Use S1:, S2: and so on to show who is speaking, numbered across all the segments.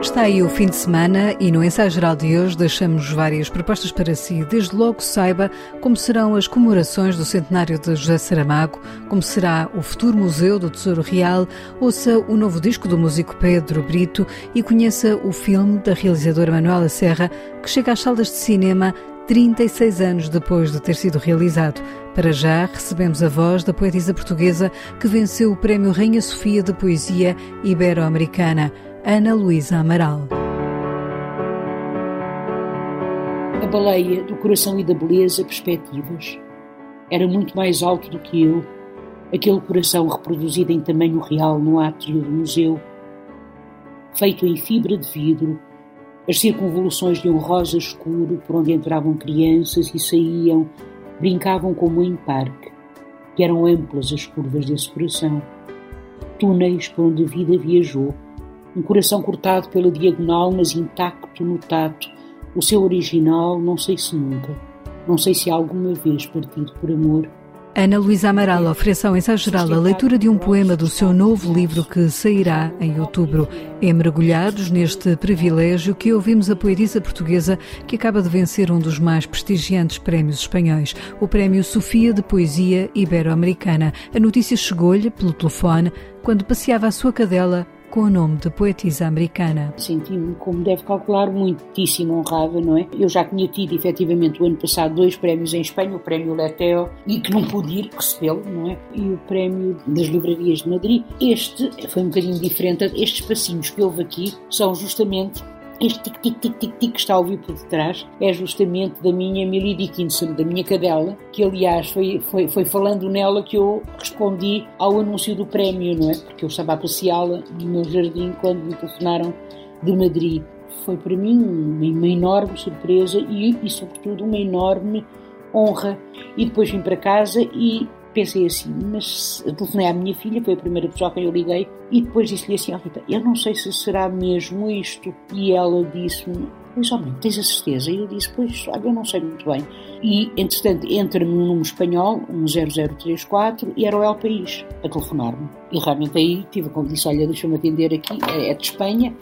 S1: Está aí o fim de semana e no ensaio geral de hoje deixamos várias propostas para si. Desde logo saiba como serão as comemorações do centenário de José Saramago, como será o futuro Museu do Tesouro Real, ouça o novo disco do músico Pedro Brito e conheça o filme da realizadora Manuela Serra, que chega às salas de cinema 36 anos depois de ter sido realizado. Para já, recebemos a voz da poetisa portuguesa que venceu o Prémio Rainha Sofia de Poesia Ibero-Americana. Ana Luísa Amaral.
S2: A baleia do coração e da beleza, perspectivas. Era muito mais alto do que eu, aquele coração reproduzido em tamanho real no átrio do museu, feito em fibra de vidro, as circunvoluções de um rosa escuro por onde entravam crianças e saíam, brincavam como em parque, que eram amplas as curvas desse coração, túneis por onde a vida viajou, um coração cortado pela diagonal, mas intacto no tato. O seu original, não sei se nunca. Não sei se alguma vez partido por amor.
S1: Ana Luísa Amaral oferece ao ensaio geral a leitura de um poema do seu novo livro que sairá em outubro. Mergulhados neste privilégio que ouvimos a poetisa portuguesa que acaba de vencer um dos mais prestigiantes prémios espanhóis, o Prémio Sofia de Poesia Ibero-Americana. A notícia chegou-lhe pelo telefone quando passeava a sua cadela com o nome de poetisa americana.
S2: Senti-me, como deve calcular, muitíssimo honrada, não é? Eu já tinha tido, efetivamente, o ano passado, dois prémios em Espanha, o prémio Leteo, e que não pude ir recebê-lo, não é? E o prémio das livrarias de Madrid. Este foi um bocadinho diferente. Estes passinhos que houve aqui são justamente este tic-tic-tic-tic-tic que está a ouvir por detrás é justamente da minha Emily Dickinson, da minha cadela, que aliás foi, foi, foi falando nela que eu respondi ao anúncio do prémio, não é? Porque eu estava a passeá-la no meu jardim quando me telefonaram de Madrid. Foi para mim uma, uma enorme surpresa e, e, sobretudo, uma enorme honra. E depois vim para casa e pensei assim, mas telefonei à minha filha, foi a primeira pessoa a quem eu liguei, e depois disse-lhe assim, oh, Rita, eu não sei se será mesmo isto. E ela disse-me, pois homem, tens a certeza? E eu disse, pois, olha, eu não sei muito bem. E, entretanto, entra-me um número espanhol, um 0034, e era o El País a telefonar-me. E realmente aí tive como disse, olha, deixa-me atender aqui, é de Espanha,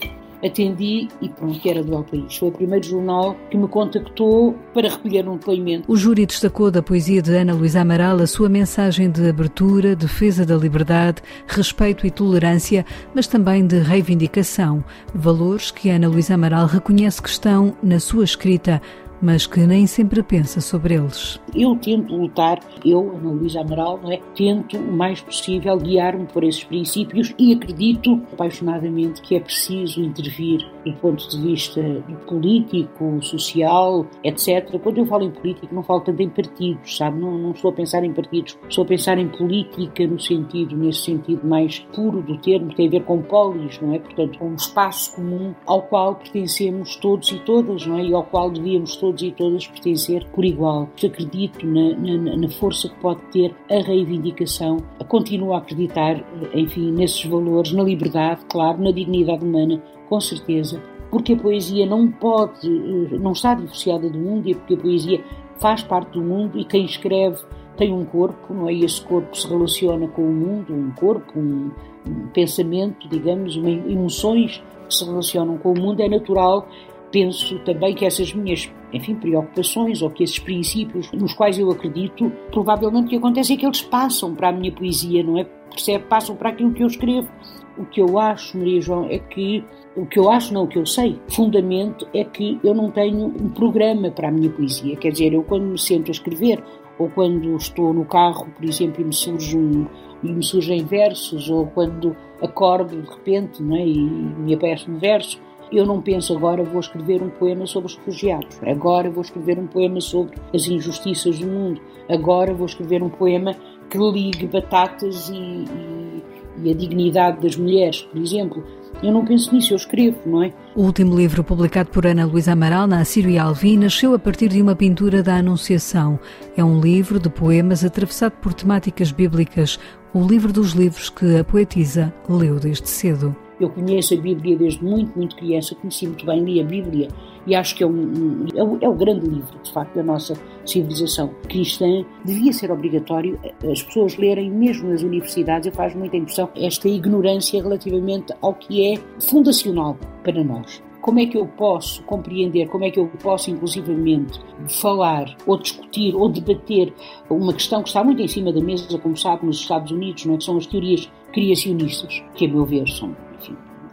S2: atendi e pronto, era do El País. Foi o primeiro jornal que me contactou para recolher um depoimento.
S1: O júri destacou da poesia de Ana Luísa Amaral a sua mensagem de abertura, defesa da liberdade, respeito e tolerância, mas também de reivindicação, valores que Ana Luísa Amaral reconhece que estão na sua escrita mas que nem sempre pensa sobre eles.
S2: Eu tento lutar, eu, Ana Luísa Amaral, não é? tento o mais possível guiar-me por esses princípios e acredito apaixonadamente que é preciso intervir do ponto de vista político, social, etc. Quando eu falo em política, não falo tanto em partidos, sabe? Não, não estou a pensar em partidos, estou a pensar em política no sentido, nesse sentido mais puro do termo, que tem a ver com polis, não é? Portanto, com um espaço comum ao qual pertencemos todos e todas, não é? E ao qual devíamos todos todos e todas pertencer por igual. Acredito na, na, na força que pode ter a reivindicação. Continuo a acreditar, enfim, nesses valores, na liberdade, claro, na dignidade humana, com certeza, porque a poesia não pode, eh, não está divorciada do mundo e porque a poesia faz parte do mundo e quem escreve tem um corpo, não é? E esse corpo se relaciona com o mundo, um corpo, um, um pensamento, digamos, uma, emoções que se relacionam com o mundo. É natural penso também que essas minhas, enfim, preocupações ou que esses princípios nos quais eu acredito, provavelmente o que acontece é que eles passam para a minha poesia, não é? Percebe? Passam para aquilo que eu escrevo. O que eu acho, Maria João, é que o que eu acho, não o que eu sei, fundamento é que eu não tenho um programa para a minha poesia. Quer dizer, eu quando me sento a escrever ou quando estou no carro, por exemplo, e me surge um, e me surgem versos, ou quando acordo de repente não é? e me aparece um verso, eu não penso agora vou escrever um poema sobre os refugiados, agora vou escrever um poema sobre as injustiças do mundo, agora vou escrever um poema que ligue batatas e, e, e a dignidade das mulheres, por exemplo. Eu não penso nisso, eu escrevo, não é?
S1: O último livro publicado por Ana Luísa Amaral na Assírio e Alvim nasceu a partir de uma pintura da Anunciação. É um livro de poemas atravessado por temáticas bíblicas, o livro dos livros que a poetisa leu desde cedo.
S2: Eu conheço a Bíblia desde muito, muito criança, conheci muito bem, li a Bíblia e acho que é, um, é, o, é o grande livro, de facto, da nossa civilização cristã. Devia ser obrigatório as pessoas lerem, mesmo nas universidades, e faz muita impressão esta ignorância relativamente ao que é fundacional para nós como é que eu posso compreender, como é que eu posso, inclusivamente, falar ou discutir ou debater uma questão que está muito em cima da mesa, como sabe, nos Estados Unidos, não é? que são as teorias criacionistas, que, a meu ver, são,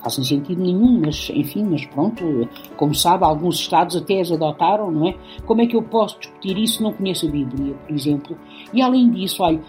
S2: fazem sentido nenhum, mas enfim, mas pronto, como sabe, alguns Estados até as adotaram, não é? Como é que eu posso discutir isso não conheço a Bíblia, por exemplo? E além disso, olha,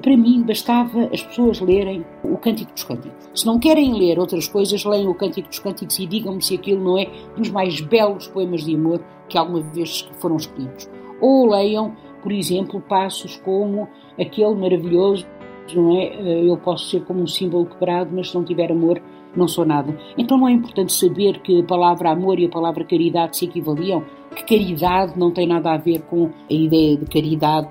S2: para mim bastava as pessoas lerem o Cântico dos Cânticos. Se não querem ler outras coisas, leiam o Cântico dos Cânticos e digam-me se aquilo não é dos mais belos poemas de amor que alguma vez foram escritos. Ou leiam, por exemplo, passos como aquele maravilhoso não é? Eh, eu posso ser como um símbolo quebrado, mas se não tiver amor, não sou nada. Então não é importante saber que a palavra amor e a palavra caridade se equivaliam, que caridade não tem nada a ver com a ideia de caridade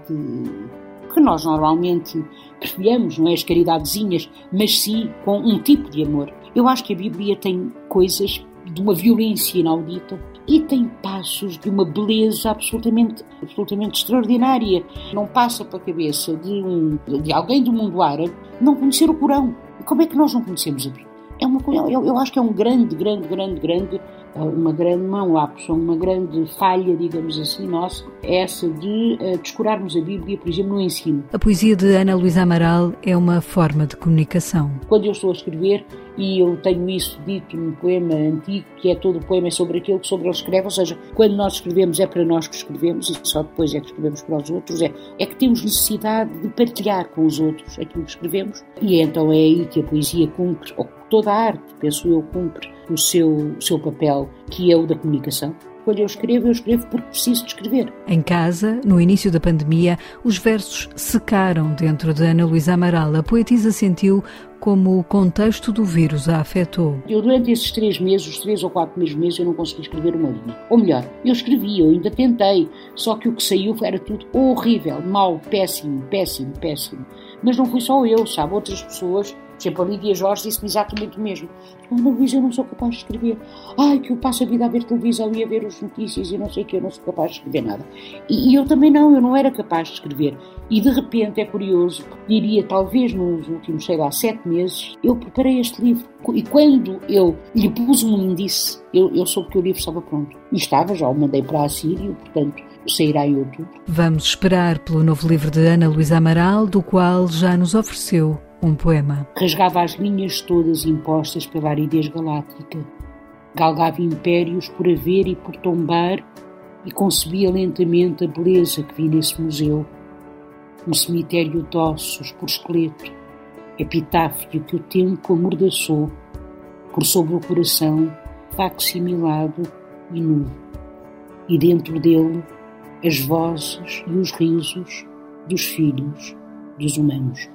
S2: que nós normalmente preferimos, não é? As caridadezinhas, mas sim com um tipo de amor. Eu acho que a Bíblia tem coisas de uma violência inaudita e tem passos de uma beleza absolutamente, absolutamente extraordinária. Não passa pela cabeça de, um, de alguém do mundo árabe não conhecer o Corão. Como é que nós não conhecemos a Bíblia? É uma eu, eu acho que é um grande, grande, grande, grande, uma grande mão lapso, uma grande falha, digamos assim, nossa, essa de uh, descurarmos a Bíblia, por exemplo, no ensino.
S1: A poesia de Ana Luísa Amaral é uma forma de comunicação.
S2: Quando eu estou a escrever, e eu tenho isso dito num poema antigo, que é todo o poema é sobre aquilo que sobre ele escreve, ou seja, quando nós escrevemos é para nós que escrevemos e só depois é que escrevemos para os outros, é, é que temos necessidade de partilhar com os outros aquilo que escrevemos e então é aí que a poesia cumpre, ou toda a arte, penso eu, cumpre o seu, o seu papel, que é o da comunicação. Quando eu escrevo, eu escrevo porque preciso de escrever.
S1: Em casa, no início da pandemia, os versos secaram dentro de Ana Luísa Amaral. A poetisa sentiu como o contexto do vírus a afetou.
S2: Eu, durante esses três meses, os três ou quatro primeiros meses, eu não consegui escrever uma linha. Ou melhor, eu escrevi, eu ainda tentei, só que o que saiu era tudo horrível, mau, péssimo, péssimo, péssimo. Mas não fui só eu, sabe? Outras pessoas Sempre a Lídia Jorge disse-me exatamente o mesmo. Ana Luísa, eu não sou capaz de escrever. Ai, que eu passo a vida a ver televisão e a ver as notícias e não sei o que, eu não sou capaz de escrever nada. E, e, eu também não, eu não era capaz de escrever. E de repente é curioso, diria talvez nos últimos, sei lá, sete meses, eu preparei este livro. E quando eu lhe pus um índice, eu, eu soube que o livro estava pronto. E estava, já o mandei para a Síria, portanto, sairá em outubro.
S1: Vamos esperar pelo novo livro de Ana Luísa Amaral, do qual já nos ofereceu um poema.
S2: Rasgava as linhas todas impostas pela aridez galáctica, galgava impérios por haver e por tombar e concebia lentamente a beleza que vi nesse museu. Um cemitério de ossos por esqueleto, epitáfio que o tempo amordaçou por sobre o coração facsimilado e nu. E dentro dele as vozes e os risos dos filhos dos humanos.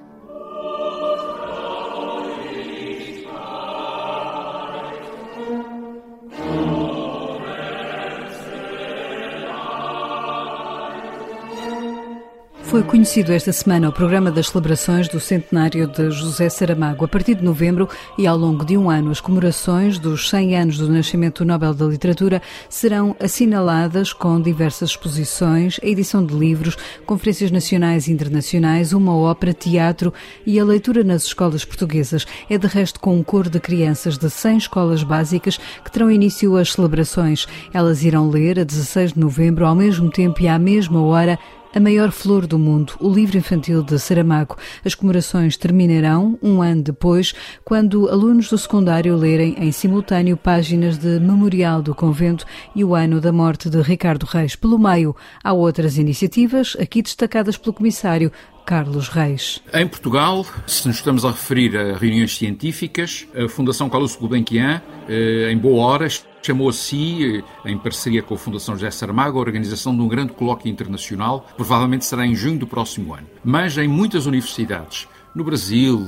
S1: Foi conhecido esta semana o programa das celebrações do centenário de José Saramago. A partir de novembro e ao longo de um ano, as comemorações dos 100 anos do nascimento do Nobel da Literatura serão assinaladas com diversas exposições, a edição de livros, conferências nacionais e internacionais, uma ópera, teatro e a leitura nas escolas portuguesas. É de resto com um coro de crianças de 100 escolas básicas que terão início as celebrações. Elas irão ler a 16 de novembro, ao mesmo tempo e à mesma hora, a Maior Flor do Mundo, o livro infantil de Saramago. As comemorações terminarão um ano depois, quando alunos do secundário lerem em simultâneo páginas de Memorial do Convento e o ano da morte de Ricardo Reis. Pelo meio, há outras iniciativas, aqui destacadas pelo Comissário Carlos Reis.
S3: Em Portugal, se nos estamos a referir a reuniões científicas, a Fundação Carlos Gulbenkian, eh, em boa hora, chamou a si, em parceria com a Fundação José Saramago, a organização de um grande colóquio internacional, provavelmente será em junho do próximo ano. Mas em muitas universidades, no Brasil,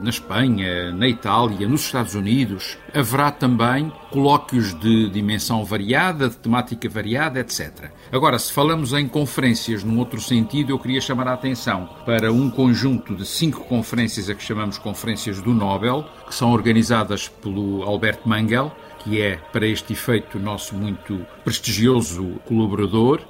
S3: na Espanha, na Itália, nos Estados Unidos, haverá também colóquios de dimensão variada, de temática variada, etc. Agora, se falamos em conferências num outro sentido, eu queria chamar a atenção para um conjunto de cinco conferências a que chamamos Conferências do Nobel, que são organizadas pelo Albert Mangel, que é, para este efeito, nosso muito prestigioso colaborador,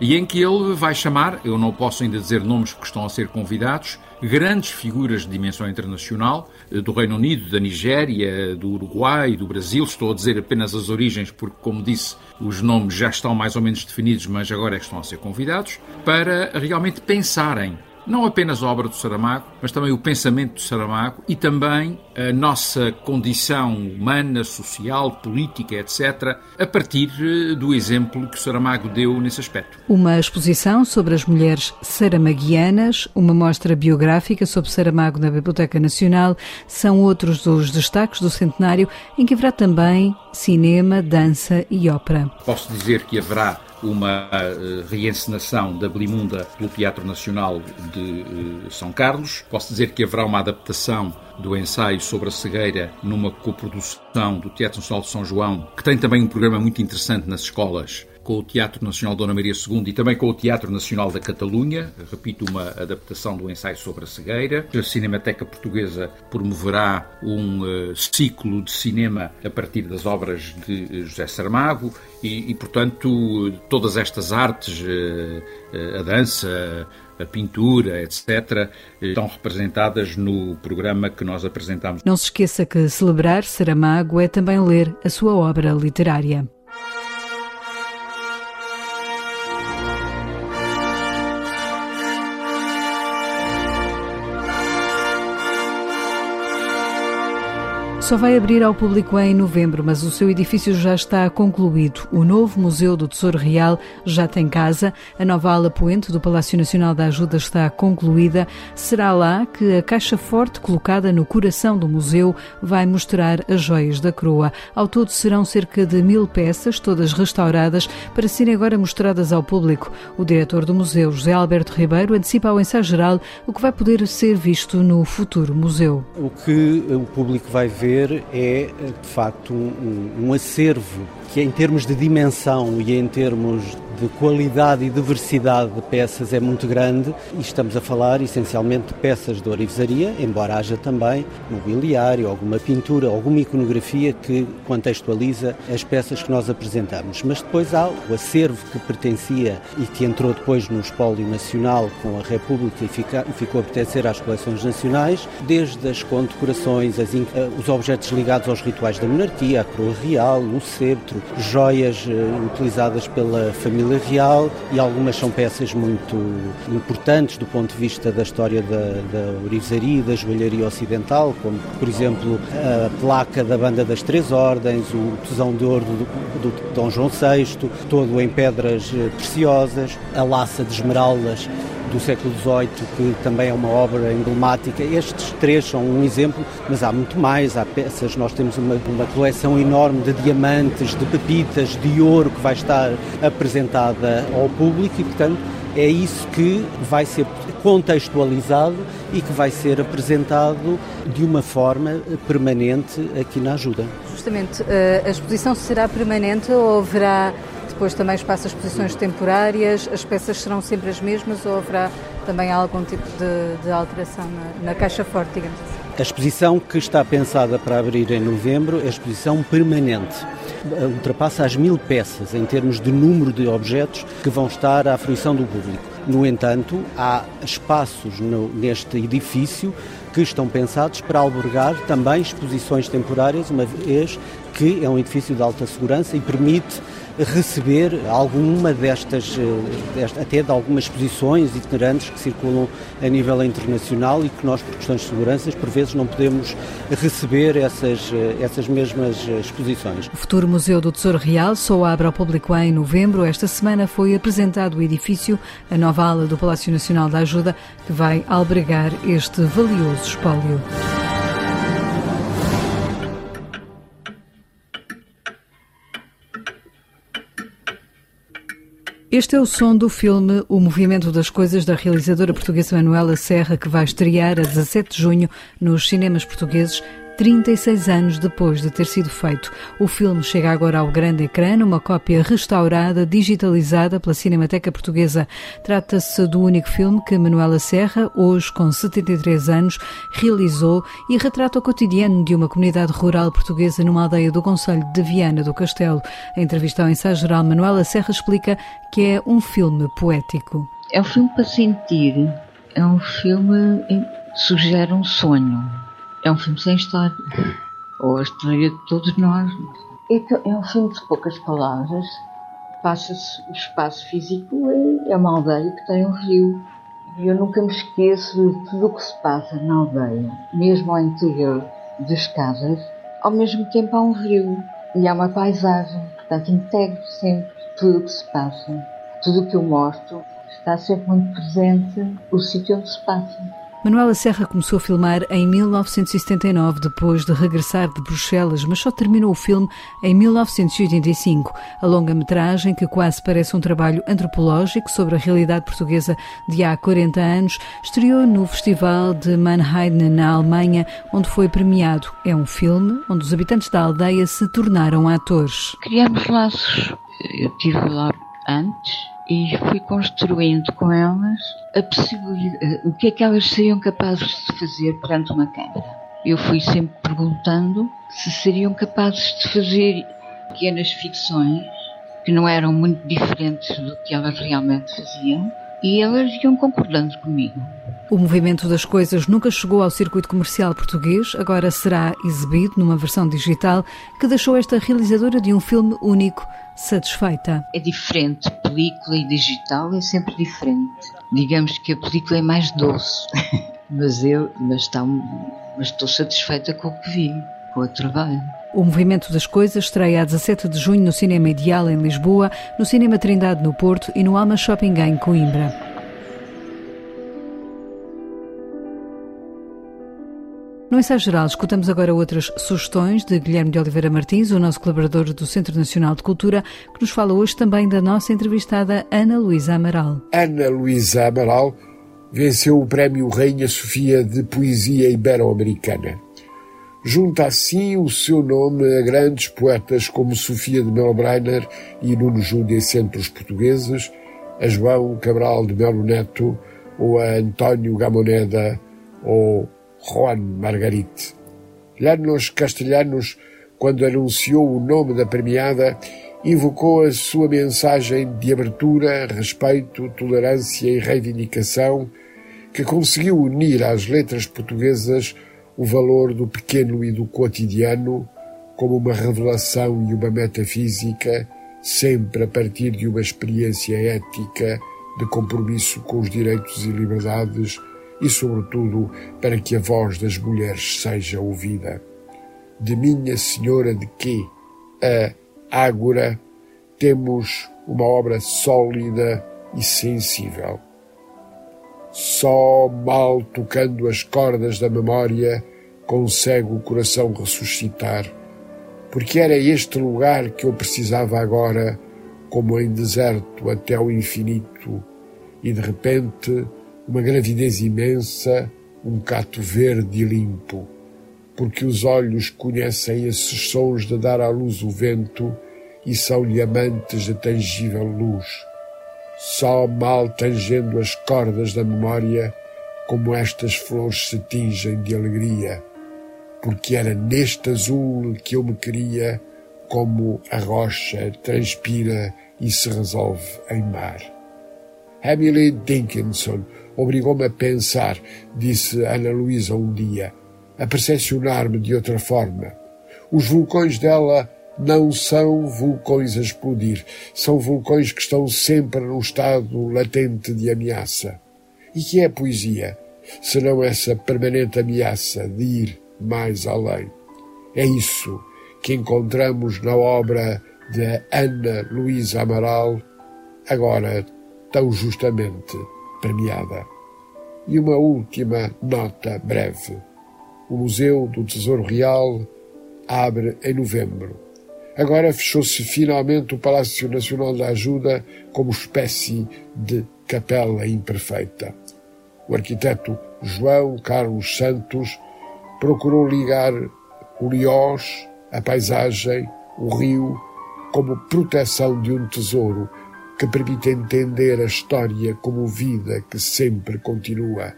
S3: e em que ele vai chamar, eu não posso ainda dizer nomes porque estão a ser convidados, grandes figuras de dimensão internacional, eh, do Reino Unido, da Nigéria, do Uruguai, do Brasil. Estou a dizer apenas as origens, porque, como disse, os nomes já estão mais ou menos definidos, mas agora é que estão a ser convidados, para realmente pensarem não apenas a obra do Saramago, mas também o pensamento do Saramago e também a nossa condição humana, social, política, etc., a partir eh, do exemplo que o Saramago deu nesse aspecto.
S1: Uma exposição sobre as mulheres saramaguianas, uma mostra biográfica sobre Saramago na Biblioteca Nacional são outros dos destaques do centenário, em que haverá também cinema, dança e ópera.
S3: Posso dizer que haverá uma uh, reencenação da Belimunda pelo Teatro Nacional de uh, São Carlos. Posso dizer que haverá uma adaptação do ensaio sobre a cegueira numa coprodução do Teatro Nacional de São João, que tem também um programa muito interessante nas escolas com o Teatro Nacional Dona Maria II e também com o Teatro Nacional da Catalunha, repito, uma adaptação do ensaio sobre a cegueira. A Cinemateca Portuguesa promoverá um uh, ciclo de cinema a partir das obras de José Saramago e, e portanto, todas estas artes, uh, a dança, a pintura, etc., estão representadas no programa que nós apresentamos.
S1: Não se esqueça que celebrar Saramago é também ler a sua obra literária. Só vai abrir ao público em novembro, mas o seu edifício já está concluído. O novo Museu do Tesouro Real já tem casa. A nova ala poente do Palácio Nacional da Ajuda está concluída. Será lá que a caixa forte colocada no coração do museu vai mostrar as joias da coroa. Ao todo serão cerca de mil peças, todas restauradas, para serem agora mostradas ao público. O diretor do museu, José Alberto Ribeiro, antecipa ao ensaio geral o que vai poder ser visto no futuro museu.
S4: O que o público vai ver ver é, de facto, um, um acervo que, em termos de dimensão e em termos de qualidade e diversidade de peças é muito grande e estamos a falar essencialmente de peças de orivesaria, embora haja também mobiliário, alguma pintura, alguma iconografia que contextualiza as peças que nós apresentamos. Mas depois há o acervo que pertencia e que entrou depois no espólio nacional com a República e ficou a pertencer às coleções nacionais, desde as condecorações, as, eh, os objetos ligados aos rituais da monarquia, a coroa real, o cetro, joias uh, utilizadas pela família real e algumas são peças muito importantes do ponto de vista da história da, da e da joalharia ocidental, como, por exemplo, a placa da Banda das Três Ordens, o tesão de ouro do, do Dom João VI, todo em pedras eh, preciosas, a laça de esmeraldas do século XVIII, que também é uma obra emblemática. Estes três são um exemplo, mas há muito mais. Há peças, nós temos uma, uma coleção enorme de diamantes, de pepitas, de ouro que vai estar apresentada ao público e, portanto, é isso que vai ser contextualizado e que vai ser apresentado de uma forma permanente aqui na ajuda.
S1: Justamente, eh, a exposição será permanente ou haverá depois também espaço exposições temporárias, as peças serão sempre as mesmas ou haverá também algum tipo de, de alteração na, na caixa forte, digamos assim?
S4: A exposição que está pensada para abrir em novembro é exposição permanente. Ultrapassa as mil peças em termos de número de objetos que vão estar à fruição do público. No entanto, há espaços no, neste edifício que estão pensados para albergar também exposições temporárias, uma vez que é um edifício de alta segurança e permite receber alguma destas, eh, até de algumas exposições itinerantes que circulam a nível internacional e que nós, por questões de segurança, por vezes não podemos receber essas, eh, essas mesmas exposições.
S1: O futuro Museu do Tesouro Real só abre ao público em novembro. Esta semana foi apresentado o edifício, a nova ala do Palácio Nacional da Ajuda, que vai albergar este valioso espólio. Este é o som do filme O Movimento das Coisas da realizadora portuguesa Manuela Serra, que vai estrear a 17 de junho nos cinemas portugues 36 anos depois de ter sido feito. O filme chega agora ao grande ecrã, numa cópia restaurada, digitalizada pela Cinemateca Portuguesa. Trata-se do único filme que Manuela Serra, hoje com 73 anos, realizou e retrata o cotidiano de uma comunidade rural portuguesa numa aldeia do Conselho de Viana do Castelo. Em entrevista ao ensaio geral, Manuela Serra explica que é um filme poético.
S5: É um filme para sentir, é um filme que sugere um sonho, é um filme sem história, ou a história de todos nós. É um filme de poucas palavras, passa-se o espaço físico, é uma aldeia que tem um rio. E eu nunca me esqueço de tudo o que se passa na aldeia, mesmo ao interior das casas. Ao mesmo tempo há um rio e há uma paisagem, portanto integro sempre tudo o que se passa. Tudo o que eu mostro está sempre muito presente o sítio onde se passa.
S1: Manuela Serra começou a filmar em 1979, depois de regressar de Bruxelas, mas só terminou o filme em 1985. A longa-metragem, que quase parece um trabalho antropológico sobre a realidade portuguesa de há 40 anos, estreou no Festival de Mannheim, na Alemanha, onde foi premiado. É um filme onde os habitantes da aldeia se tornaram atores.
S5: Criamos laços. Eu estive lá antes e fui construindo com elas a possibilidade, o que é que elas seriam capazes de fazer perante uma câmara. Eu fui sempre perguntando se seriam capazes de fazer pequenas ficções que não eram muito diferentes do que elas realmente faziam e elas iam concordando comigo.
S1: O movimento das coisas nunca chegou ao circuito comercial português, agora será exibido numa versão digital que deixou esta realizadora de um filme único satisfeita.
S5: É diferente, película e digital é sempre diferente. Digamos que a película é mais doce, mas eu mas, está, mas estou satisfeita com o que vi, com o trabalho.
S1: O Movimento das Coisas estreia a 17 de junho no Cinema Ideal em Lisboa, no Cinema Trindade no Porto e no Alma Shopping em Coimbra. No ensaio geral, escutamos agora outras sugestões de Guilherme de Oliveira Martins, o nosso colaborador do Centro Nacional de Cultura, que nos fala hoje também da nossa entrevistada Ana Luísa Amaral.
S6: Ana Luísa Amaral venceu o Prémio Rainha Sofia de Poesia Ibero-Americana. Junta assim o seu nome a grandes poetas como Sofia de Melbreiner e Nuno Júdia, sempre os portugueses, a João Cabral de Melo Neto ou a António Gamoneda ou Juan Margarite. Llanos Castelhanos, quando anunciou o nome da premiada, invocou a sua mensagem de abertura, respeito, tolerância e reivindicação, que conseguiu unir às letras portuguesas o valor do pequeno e do cotidiano como uma revelação e uma metafísica, sempre a partir de uma experiência ética de compromisso com os direitos e liberdades e, sobretudo, para que a voz das mulheres seja ouvida. De Minha Senhora de que a Ágora temos uma obra sólida e sensível. Só mal tocando as cordas da memória consegue o coração ressuscitar, porque era este lugar que eu precisava agora, como em deserto até ao infinito, e de repente uma gravidez imensa, um cato verde e limpo, porque os olhos conhecem esses sons de dar à luz o vento e são-lhe amantes da tangível luz. Só mal tangendo as cordas da memória, como estas flores se tingem de alegria, porque era neste azul que eu me queria, como a rocha transpira e se resolve em mar. Emily Dickinson obrigou-me a pensar, disse Ana Luísa um dia, a percepcionar-me de outra forma. Os vulcões dela não são vulcões a explodir, são vulcões que estão sempre num estado latente de ameaça. E que é a poesia, senão essa permanente ameaça de ir mais além? É isso que encontramos na obra de Ana Luísa Amaral, agora tão justamente premiada. E uma última nota breve. O Museu do Tesouro Real abre em novembro. Agora fechou-se finalmente o Palácio Nacional da Ajuda como espécie de capela imperfeita. O arquiteto João Carlos Santos procurou ligar o liós, a paisagem, o rio, como proteção de um tesouro que permite entender a história como vida que sempre continua.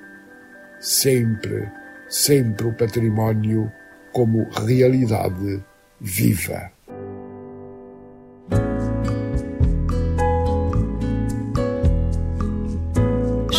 S6: Sempre, sempre o património como realidade viva.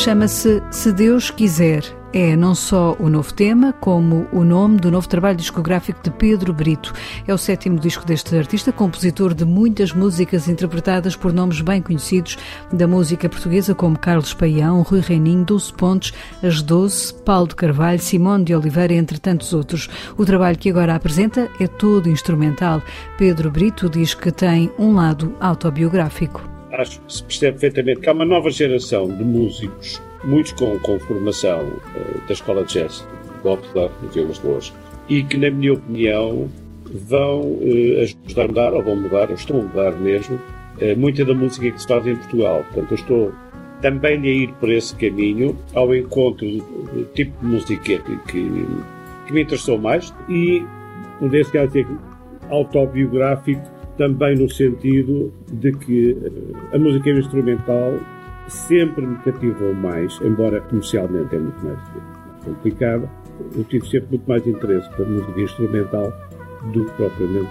S1: Chama-se Se Deus Quiser é não só o novo tema, como o nome do novo trabalho discográfico de Pedro Brito. É o sétimo disco deste artista, compositor de muitas músicas interpretadas por nomes bem conhecidos da música portuguesa, como Carlos Paião, Rui Reininho, Dulce Pontes, As Doce, Paulo de Carvalho, Simone de Oliveira, entre tantos outros. O trabalho que agora apresenta é todo instrumental. Pedro Brito diz que tem um lado autobiográfico.
S7: Acho que se percebe perfeitamente que há uma nova geração de músicos muitos com, com formação uh, da escola de jazz de Bopsdorf, no Vilas Boas, e que, na minha opinião, vão uh, ajudar a mudar, ou vão mudar, ou estão a mudar mesmo, uh, muita da música que se faz em Portugal. Portanto, eu estou também a ir por esse caminho, ao encontro do, do tipo de música que, que, me interessou mais, e, nesse caso, autobiográfico, também no sentido de que a música instrumental sempre me cativou mais, embora comercialmente é muito mais complicado, eu tive sempre muito mais interesse pela música instrumental do que propriamente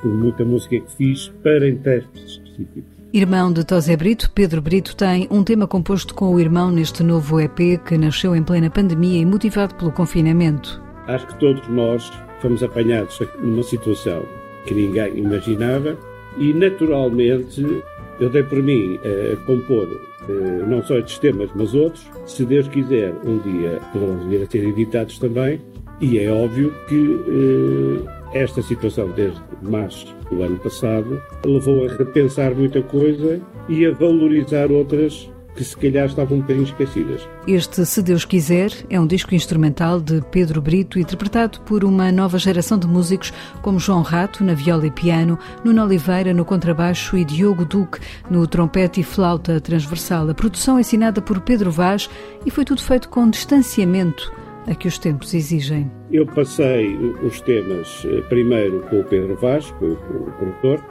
S7: por muita música que fiz para intérpretes específicos.
S1: Irmão de Tosé Brito, Pedro Brito tem um tema composto com o irmão neste novo EP que nasceu em plena pandemia e motivado pelo confinamento.
S7: Acho que todos nós fomos apanhados numa situação que ninguém imaginava e, naturalmente, eu dei por mim a compor eh, não só estes temas, mas outros. Se Deus quiser, um dia poderão vir a ser editados também. E é óbvio que eh, esta situação, desde março do ano passado, levou a repensar muita coisa e a valorizar outras que se calhar estavam um bocadinho esquecidas.
S1: Este Se Deus Quiser é um disco instrumental de Pedro Brito, interpretado por uma nova geração de músicos como João Rato na viola e piano, Nuno Oliveira no contrabaixo e Diogo Duque no trompete e flauta transversal. A produção é assinada por Pedro Vaz e foi tudo feito com distanciamento a que os tempos exigem.
S7: Eu passei os temas eh, primeiro com o Pedro Vaz, com o produtor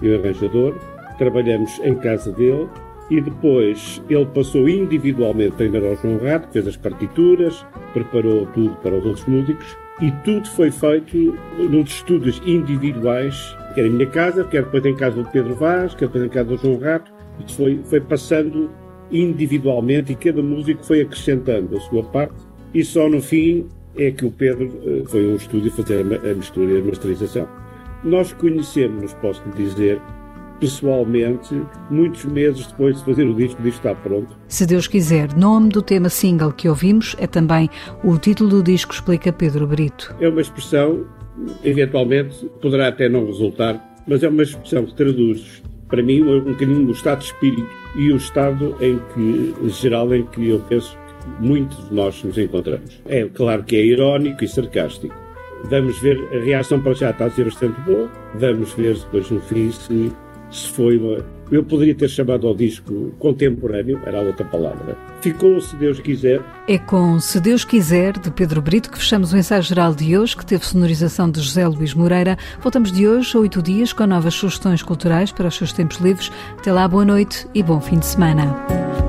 S7: e o arranjador. Trabalhamos em casa dele e depois ele passou individualmente primeiro ao João Rato, fez as partituras, preparou tudo para os outros músicos e tudo foi feito nos estudos individuais, quer em minha casa, quer depois em casa do Pedro Vaz, quer depois em casa do João Rato. Isso foi, foi passando individualmente e cada músico foi acrescentando a sua parte e só no fim é que o Pedro eh, foi a um estúdio fazer a mistura e a masterização. Nós conhecemos, posso dizer, pessoalmente, muitos meses depois de fazer o disco, o disco está pronto.
S1: Se Deus quiser, nome do tema single que ouvimos é também o título do disco, explica Pedro Brito.
S7: É uma expressão, eventualmente, poderá até não resultar, mas é uma expressão que traduz, para mim, um bocadinho o estado de espírito e o estado em que, geral em que eu penso que muitos de nós nos encontramos. É claro que é irónico e sarcástico. Vamos ver, a reação para já está a ser bastante boa. Vamos ver depois no fim se se foi uma... Eu poderia ter chamado ao disco contemporâneo, era outra palavra. Ficou Se Deus Quiser.
S1: É com Se Deus Quiser, de Pedro Brito, que fechamos o ensaio geral de hoje, que teve sonorização de José Luís Moreira. Voltamos de hoje a oito dias com novas sugestões culturais para os seus tempos livres. Até lá, boa noite e bom fim de semana.